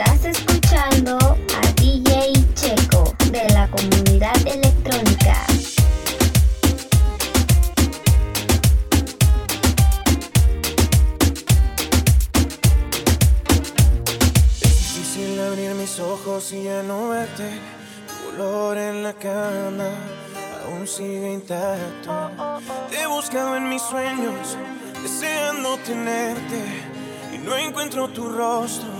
Estás escuchando a DJ Checo de la comunidad electrónica. Es difícil abrir mis ojos y ya no verte. Tu color en la cama aún sigue intacto. Te he buscado en mis sueños, deseando tenerte. Y no encuentro tu rostro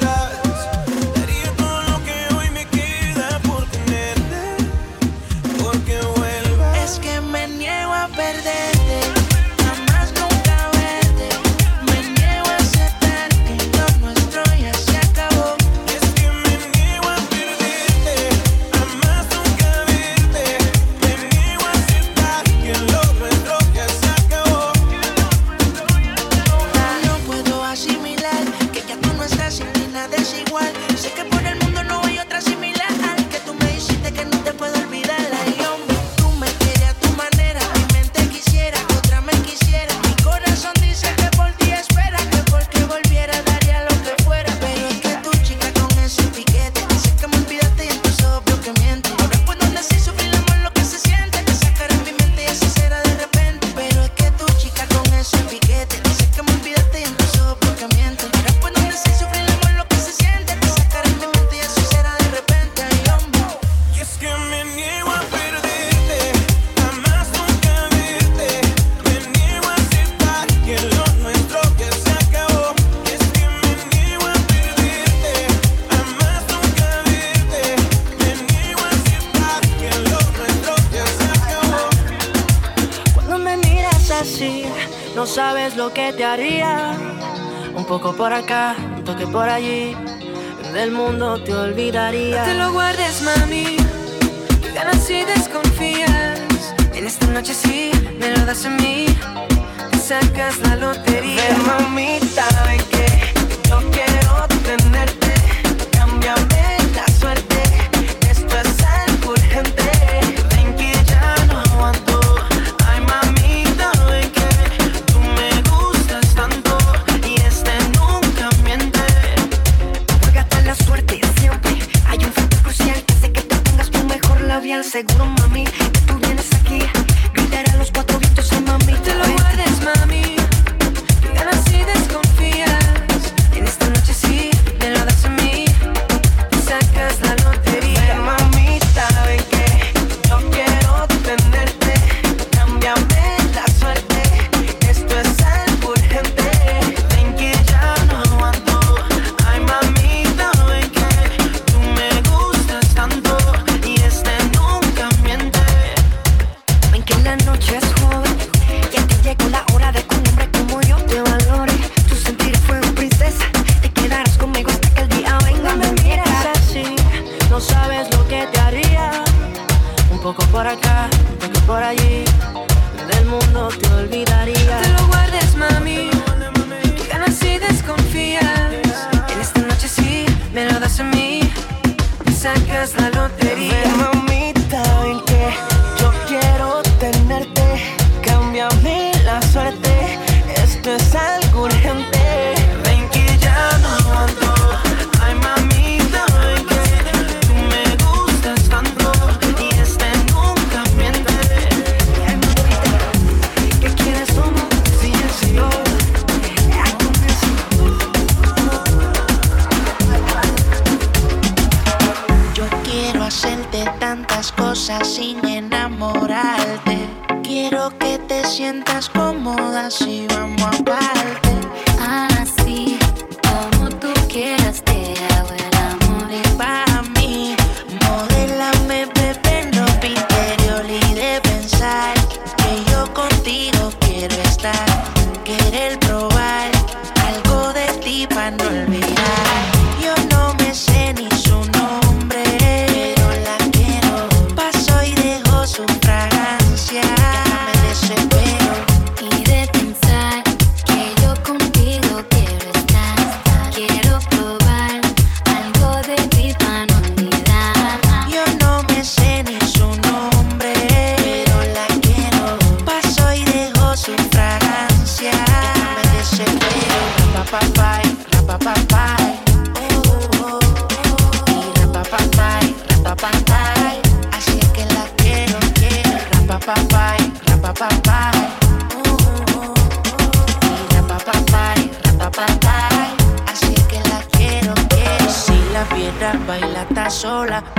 acá, un toque por allí. Del mundo te olvidaría. te lo guardes, mami. Ganas y desconfías. En esta noche sí, me lo das a mí. Te sacas la lotería. Ven, mamita, ven que Quiero que te sientas cómoda si vamos aparte. Así como tú quieras te hago el amor Y para mí, modélame, bebé, ropa interior y de pensar que yo contigo quiero estar. Querer probar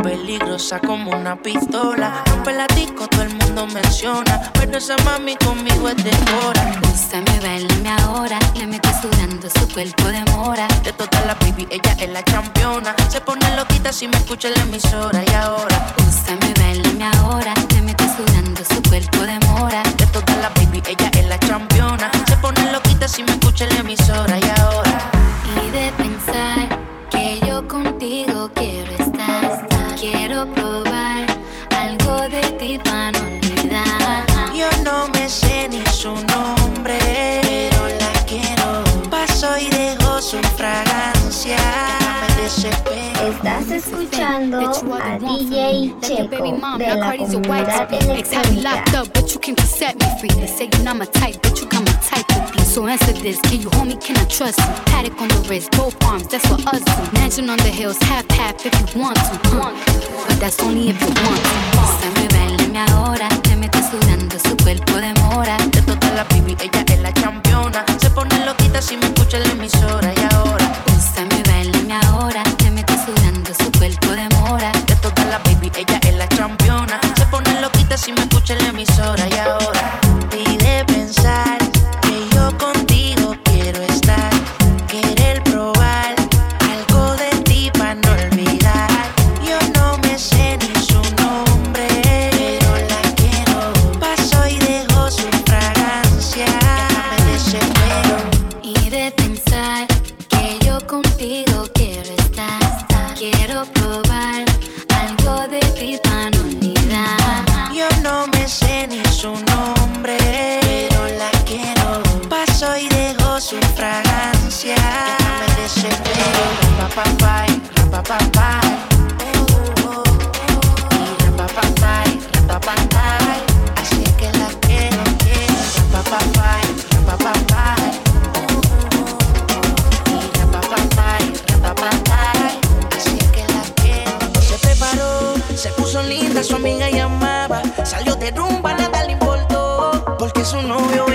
peligrosa como una pistola. Rompe la disco, todo el mundo menciona, pero esa mami conmigo es de hora. Úsame, bailame ahora, le meto sudando su cuerpo de mora. De toda la baby, ella es la campeona, se pone loquita si me escucha en la emisora y ahora beso y dejo su fragancia. Estás escuchando a DJ Checo de la comunidad electrónica. But you came to set me free. They say you're not my type, but you got my type to please. So answer this: Can you hold me? Can I trust you? Paddock on the wrist, both arms. That's for us do. Mansion on the hills, half half if you want to. But that's only if you want to. su nombre, pero la quiero. Paso y dejo su fragancia. Me desespero. Así que la quiero, quiero. Papá, papá, papá. se puso linda, su amiga llamaba, salió de rumba su novio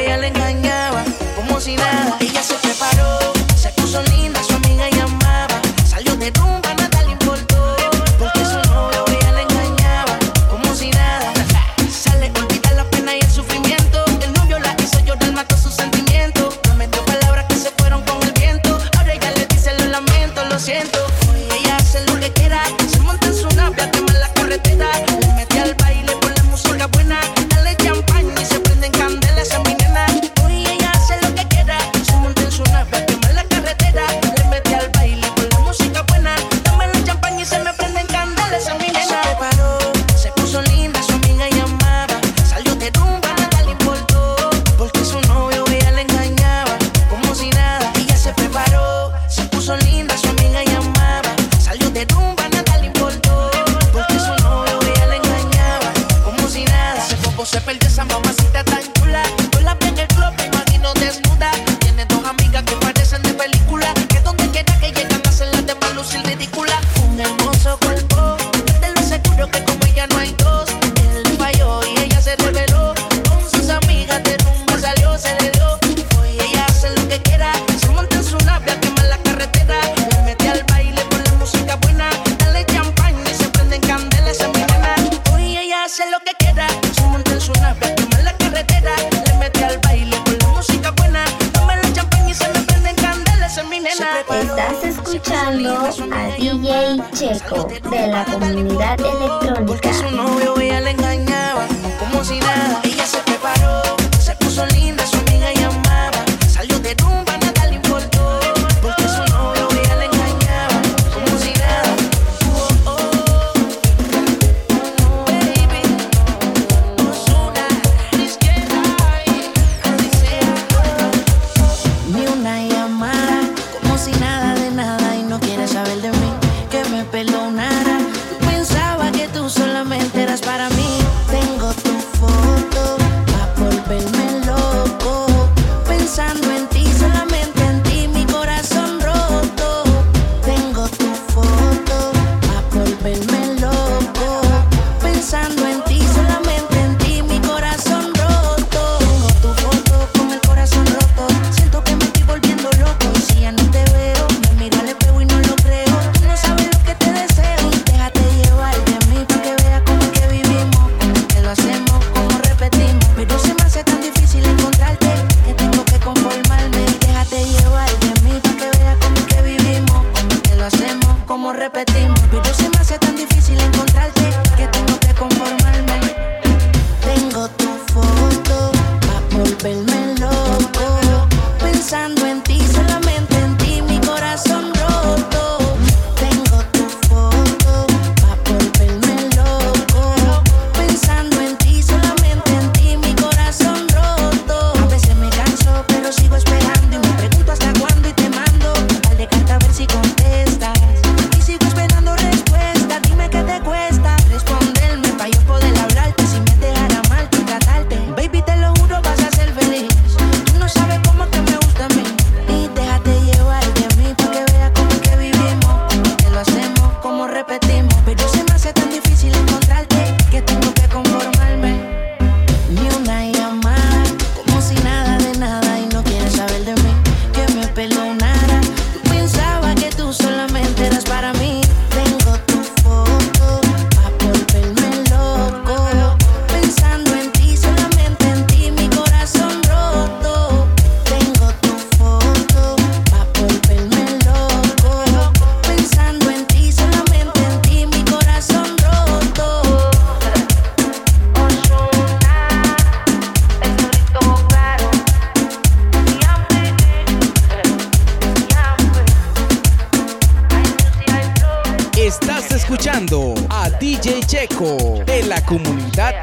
Checo de la comunidad electrónica. Porque su novio ella le engañaba, como si nada, ella se preparó.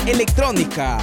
Electrónica.